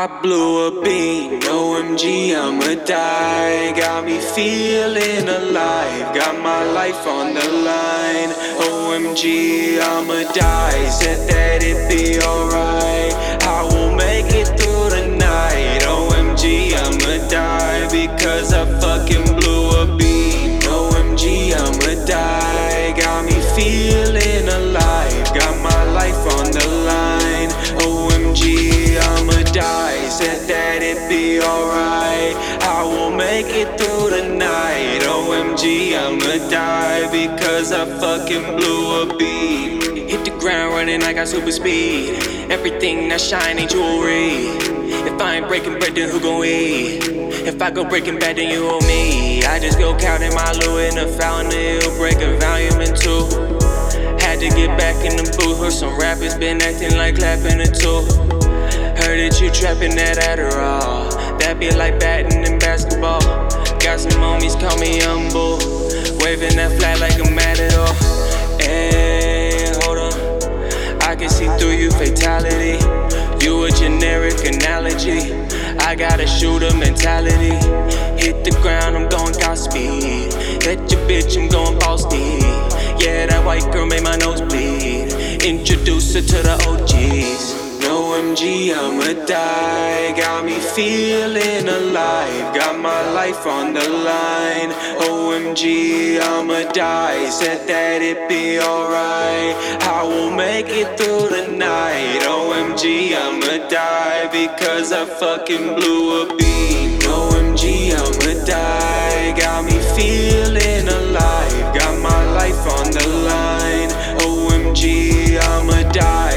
I blew a bean, OMG, I'ma die. Got me feeling alive, got my life on the line. OMG, I'ma die. Said that it'd be alright. Make it through the night. OMG, I'ma die because I fucking blew a beat. Hit the ground running, I got super speed. Everything that shine ain't jewelry. If I ain't breaking bread, then who gon' eat? If I go breaking bad, then you owe me. I just go counting my loot in the fountain, it'll break a volume in two. Had to get back in the booth, heard some rappers been acting like clapping a too. Heard that you trapping that Adderall. Be like batting in basketball. Got some homies call me humble. Waving that flag like a matador. Hey, hold on. I can see through you, fatality. You a generic analogy. I got a shooter mentality. Hit the ground, I'm going God speed. Hit your bitch, I'm going speed. Yeah, that white girl made my nose bleed. Introduce her to the OGs. OMG I'ma die. Got me feeling alive, got my life on the line. OMG, I'ma die. Said that it'd be alright. I will make it through the night. OMG, I'ma die because I fucking blew a beat. OMG, I'ma die. Got me feeling alive, got my life on the line. OMG, I'ma die.